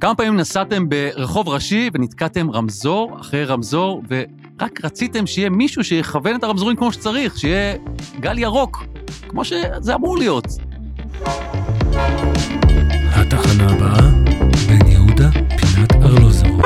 כמה פעמים נסעתם ברחוב ראשי ונתקעתם רמזור אחרי רמזור, ורק רציתם שיהיה מישהו שיכוון את הרמזורים כמו שצריך, שיהיה גל ירוק, כמו שזה אמור להיות. התחנה הבאה, בן יהודה, פינת ארלוזורוב.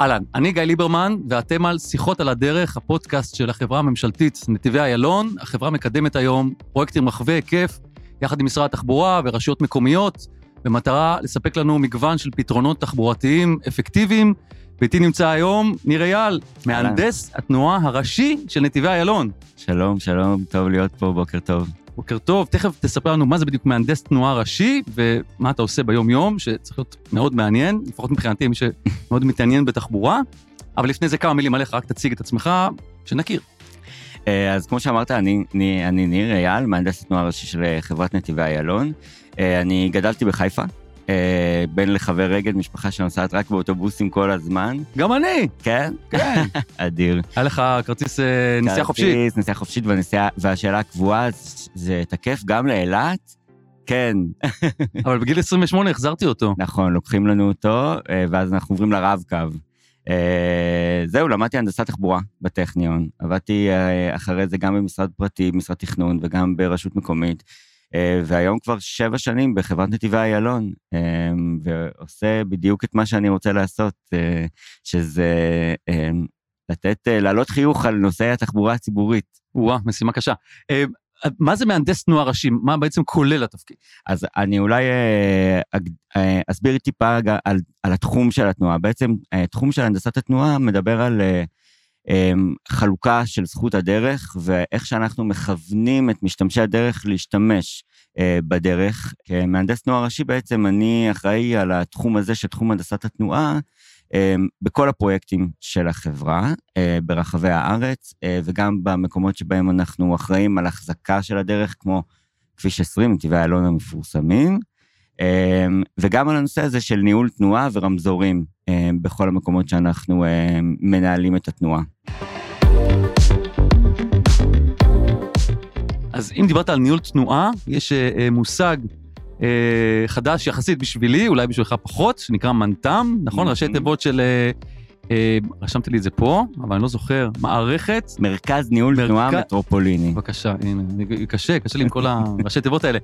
אהלן, אני גיא ליברמן, ואתם על שיחות על הדרך, הפודקאסט של החברה הממשלתית נתיבי איילון. החברה מקדמת היום פרויקטים רחבי היקף, יחד עם משרד התחבורה ורשויות מקומיות, במטרה לספק לנו מגוון של פתרונות תחבורתיים אפקטיביים. ואיתי נמצא היום ניר אייל, מהנדס התנועה הראשי של נתיבי איילון. שלום, שלום, טוב להיות פה, בוקר טוב. בוקר טוב, תכף תספר לנו מה זה בדיוק מהנדס תנועה ראשי, ומה אתה עושה ביום-יום, שצריך להיות מאוד מעניין, לפחות מבחינתי, מי שמאוד מתעניין בתחבורה. אבל לפני זה כמה מילים עליך, רק תציג את עצמך, שנכיר. אה, אז כמו שאמרת, אני, אני, אני ניר אייל, מהנדס התנועה הראשי של חברת נתיבי איילון. אה, אני גדלתי בחיפה, בן לחבר רגל, משפחה שנוסעת רק באוטובוסים כל הזמן. גם אני. כן? כן. אדיר. היה לך כרטיס נסיעה חופשית. כרטיס נסיעה חופשית, והשאלה הקבועה, זה תקף גם לאילת? כן. אבל בגיל 28 החזרתי אותו. נכון, לוקחים לנו אותו, ואז אנחנו עוברים לרב-קו. זהו, למדתי הנדסת תחבורה בטכניון. עבדתי אחרי זה גם במשרד פרטי, במשרד תכנון וגם ברשות מקומית. Uh, והיום כבר שבע שנים בחברת נתיבי איילון, uh, ועושה בדיוק את מה שאני רוצה לעשות, uh, שזה לתת, להעלות חיוך על נושאי התחבורה הציבורית. וואה, משימה קשה. מה זה מהנדס תנועה ראשי? מה בעצם כולל התפקיד? אז אני אולי אה, אה, אסביר טיפה על, על התחום של התנועה. בעצם התחום אה, של הנדסת התנועה מדבר על חלוקה של זכות הדרך ואיך שאנחנו מכוונים את משתמשי הדרך להשתמש בדרך. כמהנדס תנועה ראשי בעצם אני אחראי על התחום הזה של תחום הנדסת התנועה, אמ, בכל הפרויקטים של החברה אה, ברחבי הארץ, אה, וגם במקומות שבהם אנחנו אחראים על החזקה של הדרך, כמו כביש 20, נתיבי איילון המפורסמים, אמ, וגם על הנושא הזה של ניהול תנועה ורמזורים אה, בכל המקומות שאנחנו מנהלים את התנועה. אז אם דיברת על ניהול תנועה, יש מושג אה, חדש יחסית בשבילי, אולי בשבילך פחות, שנקרא מנת"ם, נכון? ראשי תיבות של... אה, אה, רשמתי לי את זה פה, אבל אני לא זוכר. מערכת... מרכז ניהול מרכ... תנועה מטרופוליני. בבקשה, הנה, קשה, קשה לי עם כל הראשי תיבות האלה.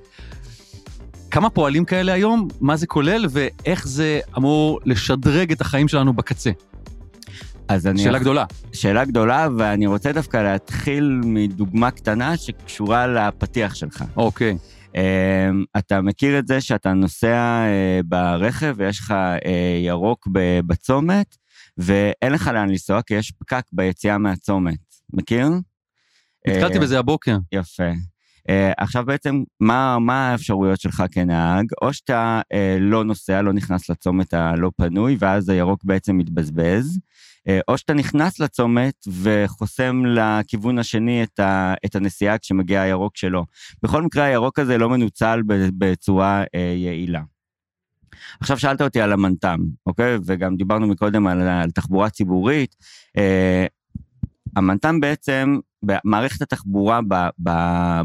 כמה פועלים כאלה היום, מה זה כולל ואיך זה אמור לשדרג את החיים שלנו בקצה? אז אני... שאלה גדולה. שאלה גדולה, ואני רוצה דווקא להתחיל מדוגמה קטנה שקשורה לפתיח שלך. אוקיי. אמ, אתה מכיר את זה שאתה נוסע אה, ברכב ויש לך אה, ירוק בצומת, ואין לך לאן לנסוע כי יש פקק ביציאה מהצומת. מכיר? נתקלתי אה, בזה הבוקר. יפה. עכשיו בעצם, מה, מה האפשרויות שלך כנהג? או שאתה לא נוסע, לא נכנס לצומת הלא פנוי, ואז הירוק בעצם מתבזבז, אה, או שאתה נכנס לצומת וחוסם לכיוון השני את, ה, את הנסיעה כשמגיע הירוק שלו. בכל מקרה, הירוק הזה לא מנוצל בצורה אה, יעילה. עכשיו שאלת אותי על המנת"ם, אוקיי? וגם דיברנו מקודם על, על תחבורה ציבורית. אה, המנת"ם בעצם, מערכת התחבורה ב, ב,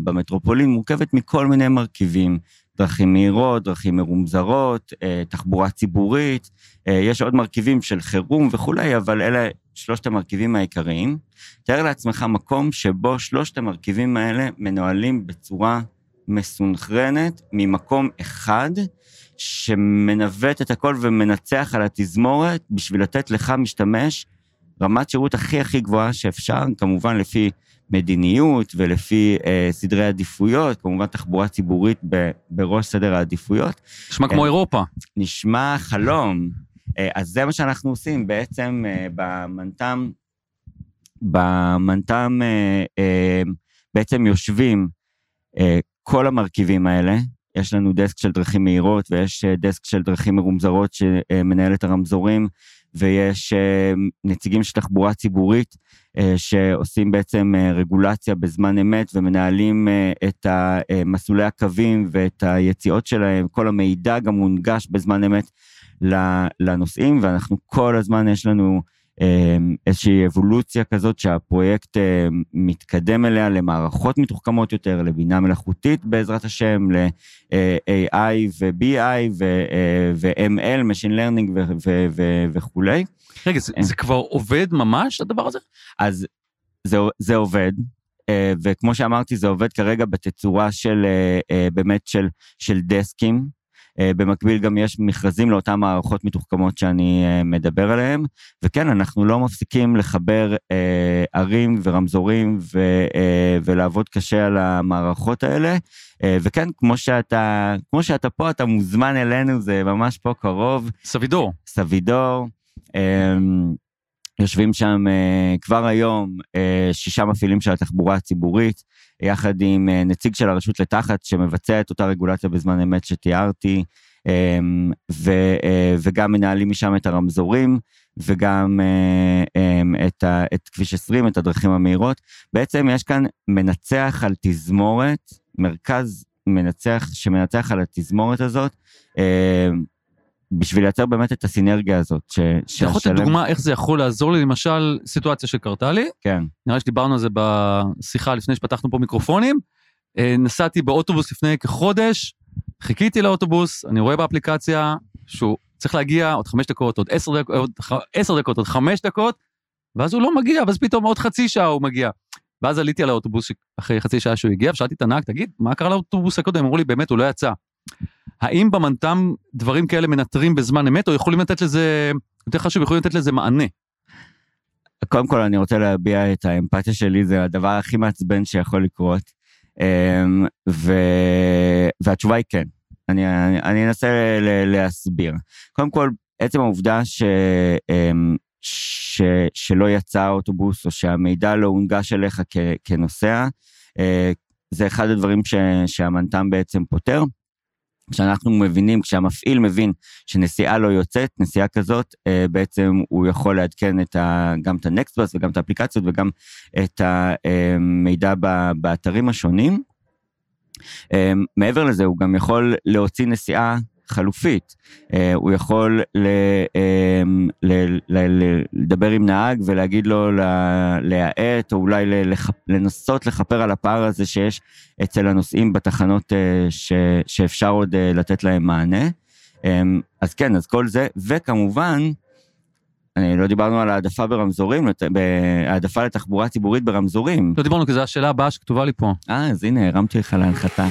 במטרופולין מורכבת מכל מיני מרכיבים. דרכים מהירות, דרכים מרומזרות, אה, תחבורה ציבורית, אה, יש עוד מרכיבים של חירום וכולי, אבל אלה שלושת המרכיבים העיקריים. תאר לעצמך מקום שבו שלושת המרכיבים האלה מנוהלים בצורה מסונכרנת ממקום אחד, שמנווט את הכל ומנצח על התזמורת בשביל לתת לך משתמש רמת שירות הכי הכי גבוהה שאפשר, כמובן לפי מדיניות ולפי אה, סדרי עדיפויות, כמובן תחבורה ציבורית ב, בראש סדר העדיפויות. נשמע כמו אה, אירופה. נשמע חלום. אה, אז זה מה שאנחנו עושים בעצם אה, במנת"ם, במנת"ם אה, אה, בעצם יושבים אה, כל המרכיבים האלה, יש לנו דסק של דרכים מהירות ויש אה, דסק של דרכים מרומזרות שמנהל את הרמזורים, ויש אה, נציגים של תחבורה ציבורית אה, שעושים בעצם אה, רגולציה בזמן אמת ומנהלים את מסלולי הקווים ואת היציאות שלהם, כל המידע גם מונגש בזמן אמת לנוסעים, ואנחנו כל הזמן יש לנו איזושהי אבולוציה כזאת שהפרויקט אה, מתקדם אליה למערכות מתוחכמות יותר, לבינה מלאכותית בעזרת השם, ל-AI ו-BI ו-ML, Machine Learning וכולי. רגע, זה, זה כבר עובד ממש, הדבר הזה? אז זה, זה עובד, אה, וכמו שאמרתי, זה עובד כרגע בתצורה של אה, אה, באמת של, של דסקים. במקביל גם יש מכרזים לאותן מערכות מתוחכמות שאני מדבר עליהן, וכן, אנחנו לא מפסיקים לחבר ערים ורמזורים ו, ולעבוד קשה על המערכות האלה, וכן, כמו שאתה, כמו שאתה פה, אתה מוזמן אלינו, זה ממש פה קרוב. סבידור. סבידור. יושבים שם uh, כבר היום uh, שישה מפעילים של התחבורה הציבורית, יחד עם uh, נציג של הרשות לתחת שמבצע את אותה רגולציה בזמן אמת שתיארתי, um, ו, וגם מנהלים משם את הרמזורים, וגם um, את, ה, את כביש 20, את הדרכים המהירות. בעצם יש כאן מנצח על תזמורת, מרכז מנצח שמנצח על התזמורת הזאת, uh, בשביל לייצר באמת את הסינרגיה הזאת. ש, אתה יכול לתת דוגמה איך זה יכול לעזור לי, למשל, סיטואציה שקרתה לי. כן. נראה לי שדיברנו על זה בשיחה לפני שפתחנו פה מיקרופונים. אה, נסעתי באוטובוס לפני כחודש, חיכיתי לאוטובוס, אני רואה באפליקציה שהוא צריך להגיע עוד חמש דקות, עוד עשר דקות, עוד עשר דקות, עוד חמש דקות, ואז הוא לא מגיע, ואז פתאום עוד חצי שעה הוא מגיע. ואז עליתי על האוטובוס אחרי חצי שעה שהוא הגיע, ושאלתי את הנהג, תגיד, מה קרה לאוטובוס הקודם? אמרו לי, באמת, הוא לא יצא. האם במנת"ם דברים כאלה מנטרים בזמן אמת, או יכולים לתת לזה, יותר חשוב, יכולים לתת לזה מענה? קודם כל, אני רוצה להביע את האמפתיה שלי, זה הדבר הכי מעצבן שיכול לקרות. אמ, ו... והתשובה היא כן. אני, אני, אני אנסה להסביר. קודם כל, עצם העובדה ש, אמ, ש, שלא יצא האוטובוס, או שהמידע לא הונגש אליך כ, כנוסע, אה, זה אחד הדברים ש, שהמנת"ם בעצם פותר. כשאנחנו מבינים, כשהמפעיל מבין שנסיעה לא יוצאת, נסיעה כזאת, אה, בעצם הוא יכול לעדכן את ה, גם את ה Nextbus וגם את האפליקציות וגם את המידע באתרים השונים. אה, מעבר לזה, הוא גם יכול להוציא נסיעה חלופית. אה, הוא יכול ל, אמ, ל, ל, ל, לדבר עם נהג ולהגיד לו להאט, או אולי לנסות לכפר על הפער הזה שיש אצל הנוסעים בתחנות אה, ש, שאפשר עוד אה, לתת להם מענה. אמ, אז כן, אז כל זה, וכמובן, לא דיברנו על העדפה ברמזורים, העדפה לתחבורה ציבורית ברמזורים. לא דיברנו, כי זו השאלה הבאה שכתובה לי פה. אה, אז הנה, הרמתי לך להנחתה.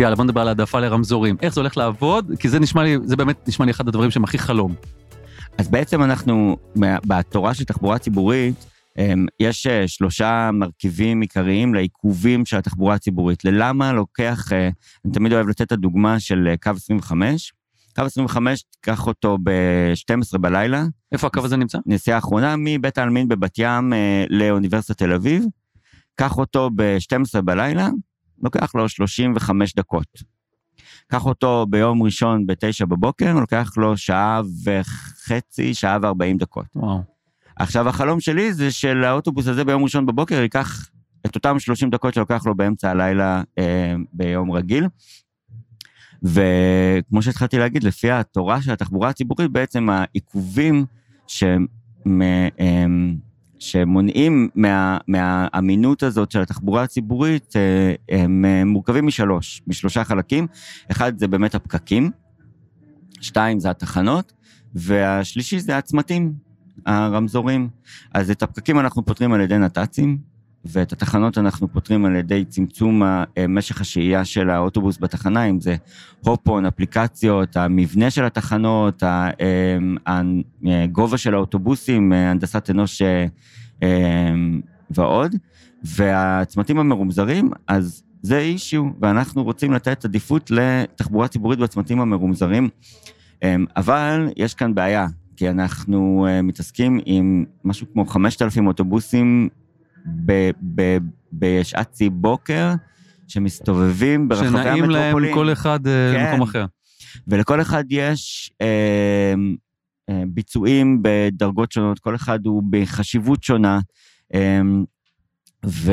יאללה, בוא נדבר על העדפה לרמזורים. איך זה הולך לעבוד? כי זה נשמע לי, זה באמת נשמע לי אחד הדברים שהם הכי חלום. אז בעצם אנחנו, בתורה של תחבורה ציבורית, אמ, יש אה, שלושה מרכיבים עיקריים לעיכובים של התחבורה הציבורית. ללמה לוקח, אה, אני תמיד אוהב לתת את הדוגמה של אה, קו 25. קו 25, תיקח אותו ב-12 בלילה. איפה הקו הזה נמצא? נסיעה אחרונה מבית העלמין בבת ים לאוניברסיטת תל אביב. קח אותו ב-12 בלילה, לוקח לו 35 דקות. קח אותו ביום ראשון ב-9 בבוקר, לוקח לו שעה וחצי, שעה ו-40 דקות. וואו. עכשיו, החלום שלי זה שלאוטובוס הזה ביום ראשון בבוקר ייקח את אותם 30 דקות שלוקח לו באמצע הלילה אה, ביום רגיל. וכמו שהתחלתי להגיד, לפי התורה של התחבורה הציבורית, בעצם העיכובים שהם... שמונעים מה, מהאמינות הזאת של התחבורה הציבורית, אה, הם אה, מורכבים משלוש, משלושה חלקים. אחד זה באמת הפקקים, שתיים זה התחנות, והשלישי זה הצמתים, הרמזורים. אז את הפקקים אנחנו פותרים על ידי נת"צים, ואת התחנות אנחנו פותרים על ידי צמצום אה, משך השהייה של האוטובוס בתחנה, אם זה הופון, אפליקציות, המבנה של התחנות, הגובה של האוטובוסים, הנדסת אנוש ועוד. והצמתים המרומזרים, אז זה אישיו, ואנחנו רוצים לתת עדיפות לתחבורה ציבורית בצמתים המרומזרים. אבל יש כאן בעיה, כי אנחנו מתעסקים עם משהו כמו 5,000 אוטובוסים בשעת שיא בוקר, שמסתובבים ברחבי המטרופולין. שנעים להם כל אחד אה, כן. למקום אחר. ולכל אחד יש אה, אה, ביצועים בדרגות שונות, כל אחד הוא בחשיבות שונה. אה, ו...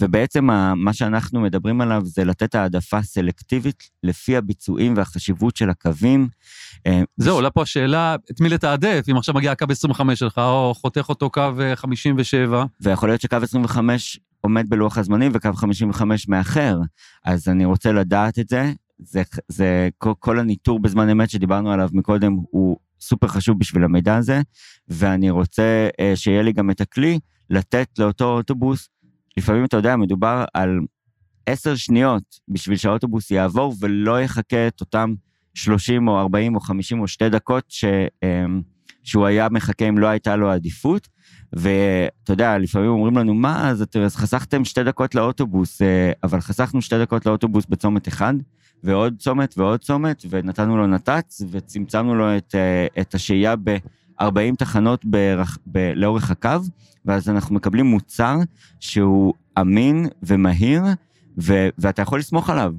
ובעצם מה שאנחנו מדברים עליו זה לתת העדפה סלקטיבית לפי הביצועים והחשיבות של הקווים. אה, זהו, עולה פה השאלה, את מי לתעדף, אם עכשיו מגיע קו 25 שלך, או חותך אותו קו אה, 57. ויכול להיות שקו 25 עומד בלוח הזמנים וקו 55 מאחר, אז אני רוצה לדעת את זה. זה, זה כל, כל הניטור בזמן אמת שדיברנו עליו מקודם הוא סופר חשוב בשביל המידע הזה, ואני רוצה אה, שיהיה לי גם את הכלי לתת לאותו אוטובוס, לפעמים אתה יודע, מדובר על עשר שניות בשביל שהאוטובוס יעבור ולא יחכה את אותם 30 או 40 או 50 או שתי דקות ש, אה, שהוא היה מחכה אם לא הייתה לו עדיפות. ואתה יודע, לפעמים אומרים לנו, מה, אז, אז חסכתם שתי דקות לאוטובוס, אה, אבל חסכנו שתי דקות לאוטובוס בצומת אחד, ועוד צומת ועוד צומת, ונתנו לו נת"צ, וצמצמנו לו את, אה, את השהייה ב-40 תחנות ברח, ב, לאורך הקו, ואז אנחנו מקבלים מוצר שהוא אמין ומהיר, ו, ואתה יכול לסמוך עליו.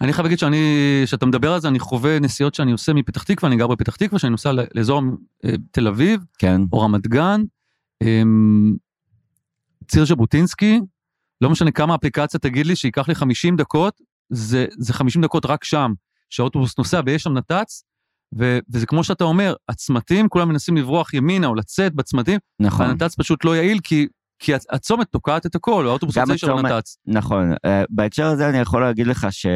אני חייב להגיד שאני, כשאתה מדבר על זה, אני חווה נסיעות שאני עושה מפתח תקווה, אני גר בפתח תקווה, שאני נוסע לאזור אה, תל אביב, כן. או רמת גן, אמ, ציר ז'בוטינסקי, לא משנה כמה אפליקציה תגיד לי שייקח לי 50 דקות, זה, זה 50 דקות רק שם, שהאוטובוס נוסע ויש שם נת"צ, ו, וזה כמו שאתה אומר, הצמתים, כולם מנסים לברוח ימינה או לצאת בצמתים, נכון. והנת"צ פשוט לא יעיל, כי, כי הצ- הצומת תוקעת את הכל, או האוטובוס גם רוצה להישאר הצומת- נת"צ. נכון, אה, בהקשר הזה אני יכול להגיד לך ש...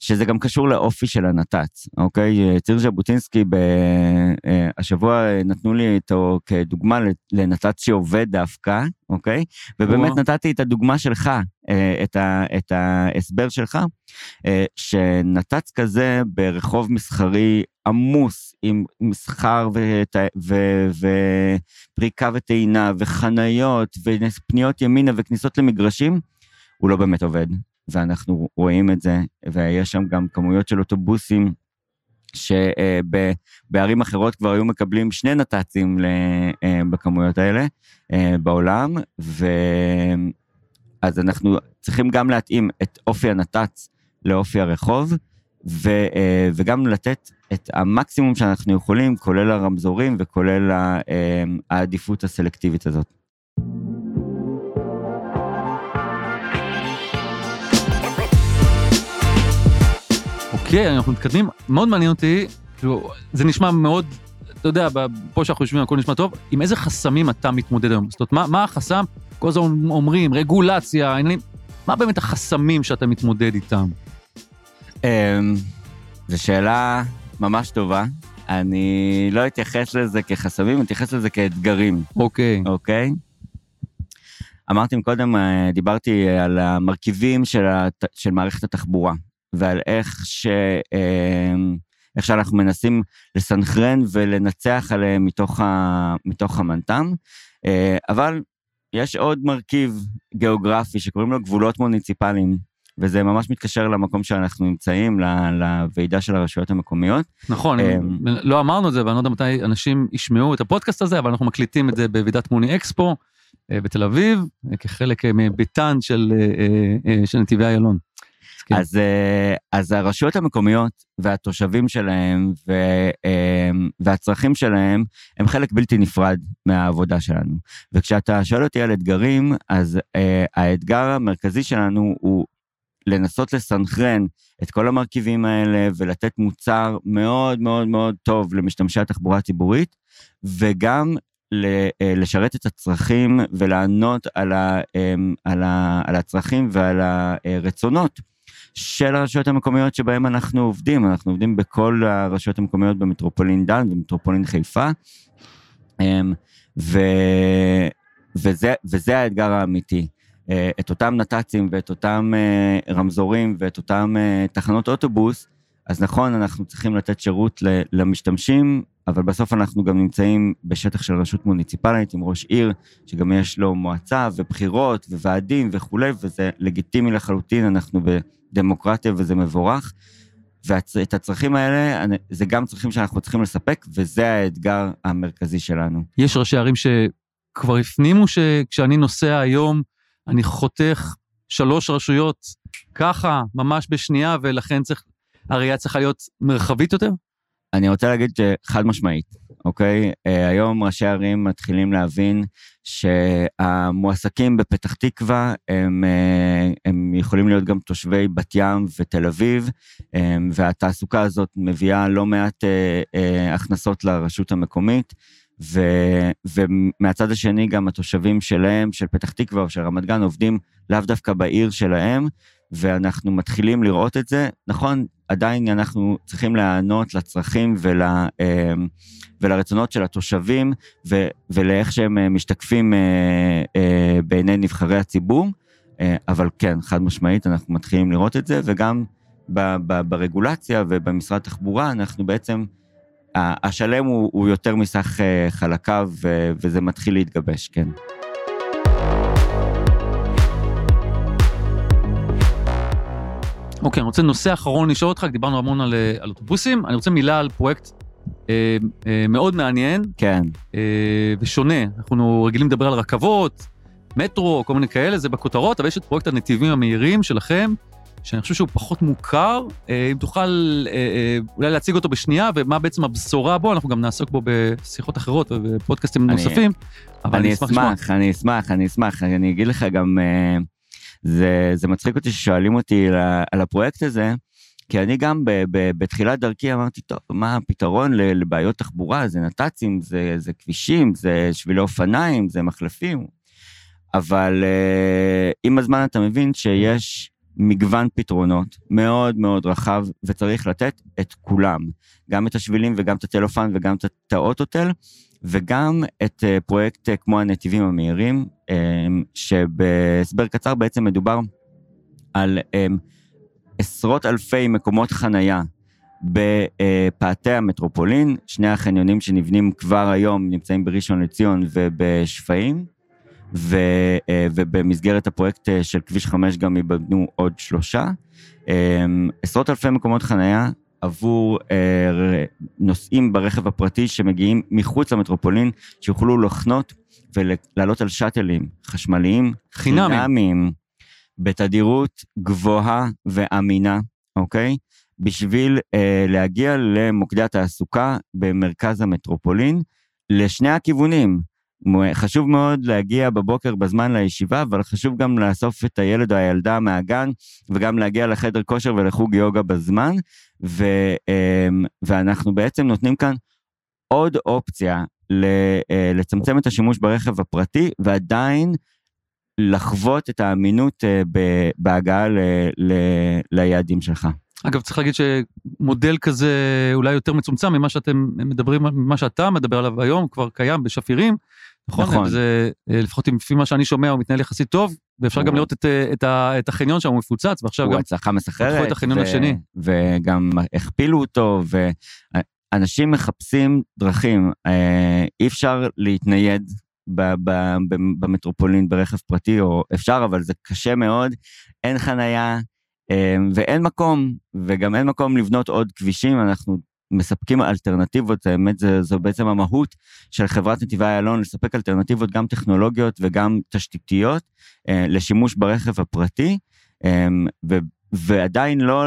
שזה גם קשור לאופי של הנת"צ, אוקיי? אה, ציר ז'בוטינסקי, ב... אה, השבוע אה, נתנו לי אותו כדוגמה לנת"צ שעובד דווקא, אוקיי? ובאמת וואו. נתתי את הדוגמה שלך, את, ה... את ההסבר שלך, שנת"צ כזה ברחוב מסחרי עמוס עם מסחר ות... ו... ופריקה וטעינה וחניות ופניות ימינה וכניסות למגרשים, הוא לא באמת עובד. ואנחנו רואים את זה, ויש שם גם כמויות של אוטובוסים שבערים אחרות כבר היו מקבלים שני נת"צים אה, בכמויות האלה אה, בעולם, ואז אנחנו צריכים גם להתאים את אופי הנת"צ לאופי הרחוב, ו, אה, וגם לתת את המקסימום שאנחנו יכולים, כולל הרמזורים וכולל אה, העדיפות הסלקטיבית הזאת. אוקיי, אנחנו מתקדמים, מאוד מעניין אותי, כאילו, זה נשמע מאוד, אתה יודע, פה שאנחנו יושבים הכל נשמע טוב, עם איזה חסמים אתה מתמודד היום? זאת אומרת, מה, מה החסם? כל הזמן אומרים, רגולציה, עניינים, מה באמת החסמים שאתה מתמודד איתם? אמ, זו שאלה ממש טובה. אני לא אתייחס לזה כחסמים, אני אתייחס לזה כאתגרים, אוקיי, אוקיי? אמרתי קודם, אה, דיברתי על המרכיבים של, הת... של מערכת התחבורה, ועל איך, ש... אמ, איך שאנחנו מנסים לסנכרן ולנצח עליהם מתוך, ה... מתוך המנת"ם, אה, אבל יש עוד מרכיב גיאוגרפי שקוראים לו גבולות מוניציפליים, וזה ממש מתקשר למקום שאנחנו נמצאים, לוועידה של הרשויות המקומיות. נכון, אמ, לא אמרנו את זה, ואני לא יודע מתי אנשים ישמעו את הפודקאסט הזה, אבל אנחנו מקליטים את זה בוועידת מוני אקספו אה, בתל אביב, אה, כחלק אה, מביתן של אה, אה, אה, של נתיבי איילון. כן. אז, אה, אז הרשויות המקומיות והתושבים שלהם ו, אה, והצרכים שלהם הם חלק בלתי נפרד מהעבודה שלנו. וכשאתה שואל אותי על אתגרים, אז אה, האתגר המרכזי שלנו הוא לנסות לסנכרן את כל המרכיבים האלה ולתת מוצר מאוד מאוד מאוד טוב למשתמשי התחבורה הציבורית, וגם לשרת את הצרכים ולענות על, ה, על, ה, על הצרכים ועל הרצונות של הרשויות המקומיות שבהן אנחנו עובדים. אנחנו עובדים בכל הרשויות המקומיות במטרופולין דן ומטרופולין חיפה. אמ, ו, וזה, וזה האתגר האמיתי. אה, את אותם נת"צים ואת אותם אה, רמזורים ואת אותם אה, תחנות אוטובוס, אז נכון, אנחנו צריכים לתת שירות למשתמשים, אבל בסוף אנחנו גם נמצאים בשטח של רשות מוניציפלית עם ראש עיר, שגם יש לו מועצה ובחירות וועדים וכולי, וזה לגיטימי לחלוטין, אנחנו בדמוקרטיה וזה מבורך. ואת הצרכים האלה, זה גם צרכים שאנחנו צריכים לספק, וזה האתגר המרכזי שלנו. יש ראשי ערים שכבר הפנימו שכשאני נוסע היום, אני חותך שלוש רשויות ככה, ממש בשנייה, ולכן צריך, הראייה צריכה להיות מרחבית יותר? אני רוצה להגיד שחד משמעית, אוקיי? אה, היום ראשי ערים מתחילים להבין שהמועסקים בפתח תקווה הם, אה, הם יכולים להיות גם תושבי בת ים ותל אביב, אה, והתעסוקה הזאת מביאה לא מעט הכנסות לרשות המקומית. ו, ומהצד השני גם התושבים שלהם, של פתח תקווה או של רמת גן, עובדים לאו דווקא בעיר שלהם, ואנחנו מתחילים לראות את זה. נכון, עדיין אנחנו צריכים להיענות לצרכים ול, אמ, ולרצונות של התושבים ו, ולאיך שהם אה, משתקפים אה, אה, בעיני נבחרי הציבור, אבל כן, חד משמעית, אנחנו מתחילים לראות את זה, וגם ב, ב, ברגולציה ובמשרד התחבורה, אנחנו בעצם, השלם הוא, הוא יותר מסך חלקיו, וזה מתחיל להתגבש, כן. אוקיי, אני רוצה נושא אחרון לשאול אותך, דיברנו המון על, אה, על אוטובוסים, אני רוצה מילה על פרויקט אה, אה, מאוד מעניין. כן. אה, ושונה, אנחנו רגילים לדבר על רכבות, מטרו, כל מיני כאלה, זה בכותרות, אבל יש את פרויקט הנתיבים המהירים שלכם, שאני חושב שהוא פחות מוכר, אה, אם תוכל אה, אה, אולי להציג אותו בשנייה, ומה בעצם הבשורה בו, אנחנו גם נעסוק בו בשיחות אחרות ובפודקאסטים אני, נוספים, אבל אני, אני אשמח לשמוע. אני אשמח, אני אשמח, אני אגיד לך גם... זה, זה מצחיק אותי ששואלים אותי על הפרויקט הזה, כי אני גם ב, ב, בתחילת דרכי אמרתי, טוב, מה הפתרון לבעיות תחבורה? זה נת"צים, זה, זה כבישים, זה שבילי אופניים, זה מחלפים. אבל uh, עם הזמן אתה מבין שיש מגוון פתרונות מאוד מאוד רחב, וצריך לתת את כולם. גם את השבילים וגם את הטלופן וגם את האוטוטל, וגם את uh, פרויקט uh, כמו הנתיבים המהירים, um, שבהסבר קצר בעצם מדובר על um, עשרות אלפי מקומות חנייה בפאתי המטרופולין, שני החניונים שנבנים כבר היום נמצאים בראשון לציון ובשפיים, ו, uh, ובמסגרת הפרויקט של כביש 5 גם ייבנו עוד שלושה. Um, עשרות אלפי מקומות חנייה עבור אה, נוסעים ברכב הפרטי שמגיעים מחוץ למטרופולין, שיוכלו לחנות ולעלות על שאטלים חשמליים, חינמים, חינמים בתדירות גבוהה ואמינה, אוקיי? בשביל אה, להגיע למוקדי התעסוקה במרכז המטרופולין, לשני הכיוונים. חשוב מאוד להגיע בבוקר בזמן לישיבה, אבל חשוב גם לאסוף את הילד או הילדה מהגן, וגם להגיע לחדר כושר ולחוג יוגה בזמן, ו, אמ, ואנחנו בעצם נותנים כאן עוד אופציה אה, לצמצם את השימוש ברכב הפרטי, ועדיין לחוות את האמינות אה, בהגעה ל, ל, ליעדים שלך. אגב, צריך להגיד שמודל כזה אולי יותר מצומצם ממה שאתם מדברים, ממה שאתה מדבר עליו היום, כבר קיים בשפירים, נכון? נכון. וזה, אה, לפחות לפי מה שאני שומע, הוא מתנהל יחסית טוב, ואפשר גם לראות את, אה, את, את החניון שם, הוא מפוצץ, ועכשיו הוא גם... הוא הצלחה מסחררת. את החניון ו- השני. וגם הכפילו אותו, ואנשים מחפשים דרכים. אה, אי אפשר להתנייד במטרופולין ברכב פרטי, או אפשר, אבל זה קשה מאוד, אין חנייה. ואין מקום, וגם אין מקום לבנות עוד כבישים, אנחנו מספקים אלטרנטיבות, האמת זה, זו בעצם המהות של חברת נתיבי איילון, לספק אלטרנטיבות גם טכנולוגיות וגם תשתיתיות אה, לשימוש ברכב הפרטי, אה, ו, ועדיין לא,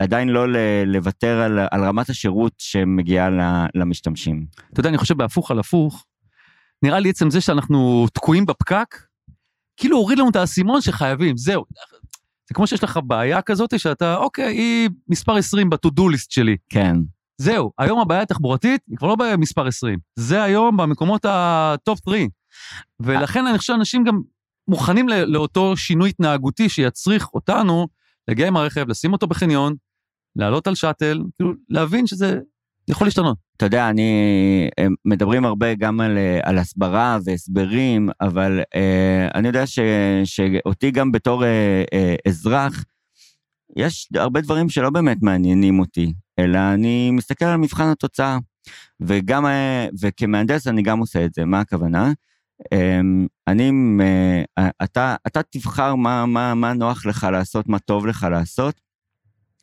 ועדיין לא לוותר על, על רמת השירות שמגיעה למשתמשים. אתה יודע, אני חושב בהפוך על הפוך, נראה לי עצם זה שאנחנו תקועים בפקק, כאילו הוריד לנו את האסימון שחייבים, זהו, זה כמו שיש לך בעיה כזאת שאתה, אוקיי, היא מספר 20 ב to-do list שלי. כן. זהו, היום הבעיה התחבורתית היא כבר לא בעיה מספר 20, זה היום במקומות ה top 3. ולכן אני חושב שאנשים גם מוכנים לאותו שינוי התנהגותי שיצריך אותנו להגיע עם הרכב, לשים אותו בחניון, לעלות על שאטל, כאילו להבין שזה יכול להשתנות. אתה יודע, אני, מדברים הרבה גם על, על הסברה והסברים, אבל אה, אני יודע ש, שאותי גם בתור אה, אה, אזרח, יש הרבה דברים שלא באמת מעניינים אותי, אלא אני מסתכל על מבחן התוצאה, וגם, אה, וכמהנדס אני גם עושה את זה, מה הכוונה? אה, אני, אה, אתה, אתה תבחר מה, מה, מה נוח לך לעשות, מה טוב לך לעשות.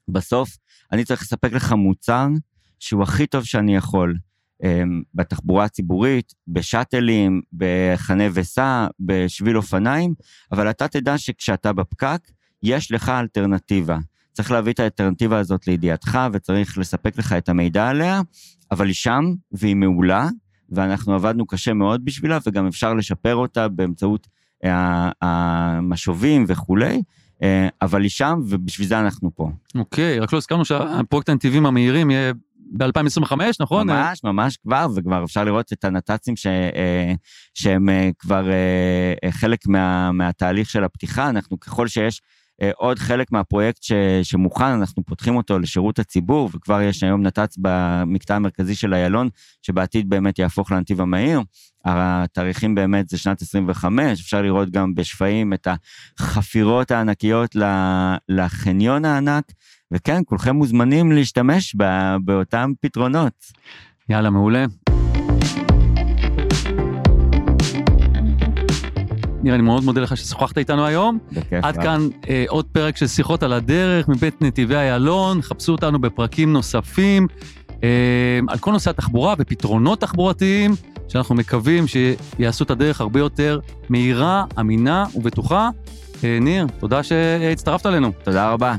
בסוף, אני צריך לספק לך מוצר שהוא הכי טוב שאני יכול. אמ, בתחבורה הציבורית, בשאטלים, בחנה וסע, בשביל אופניים, אבל אתה תדע שכשאתה בפקק, יש לך אלטרנטיבה. צריך להביא את האלטרנטיבה הזאת לידיעתך, וצריך לספק לך את המידע עליה, אבל היא שם, והיא מעולה, ואנחנו עבדנו קשה מאוד בשבילה, וגם אפשר לשפר אותה באמצעות אה, המשובים וכולי, אה, אבל היא שם, ובשביל זה אנחנו פה. אוקיי, רק לא הזכרנו שהפרויקט הנתיבים המהירים יהיה ב-2025, נכון? ממש, ממש כבר, וכבר אפשר לראות את הנת"צים ש, אה, שהם אה, כבר אה, חלק מה, מהתהליך של הפתיחה. אנחנו, ככל שיש עוד חלק מהפרויקט ש, שמוכן, אנחנו פותחים אותו לשירות הציבור, וכבר יש היום נת"צ במקטע המרכזי של איילון, שבעתיד באמת יהפוך לנתיב המהיר. התאריכים באמת זה שנת 25, אפשר לראות גם בשפיים את החפירות הענקיות לחניון הענק. וכן, כולכם מוזמנים להשתמש באותם פתרונות. יאללה, מעולה. ניר, אני מאוד מודה לך ששוחחת איתנו היום. בכיף. עד כאן אה, עוד פרק של שיחות על הדרך מבית נתיבי איילון. חפשו אותנו בפרקים נוספים אה, על כל נושא התחבורה ופתרונות תחבורתיים, שאנחנו מקווים שיעשו את הדרך הרבה יותר מהירה, אמינה ובטוחה. אה, ניר, תודה שהצטרפת אלינו. תודה רבה.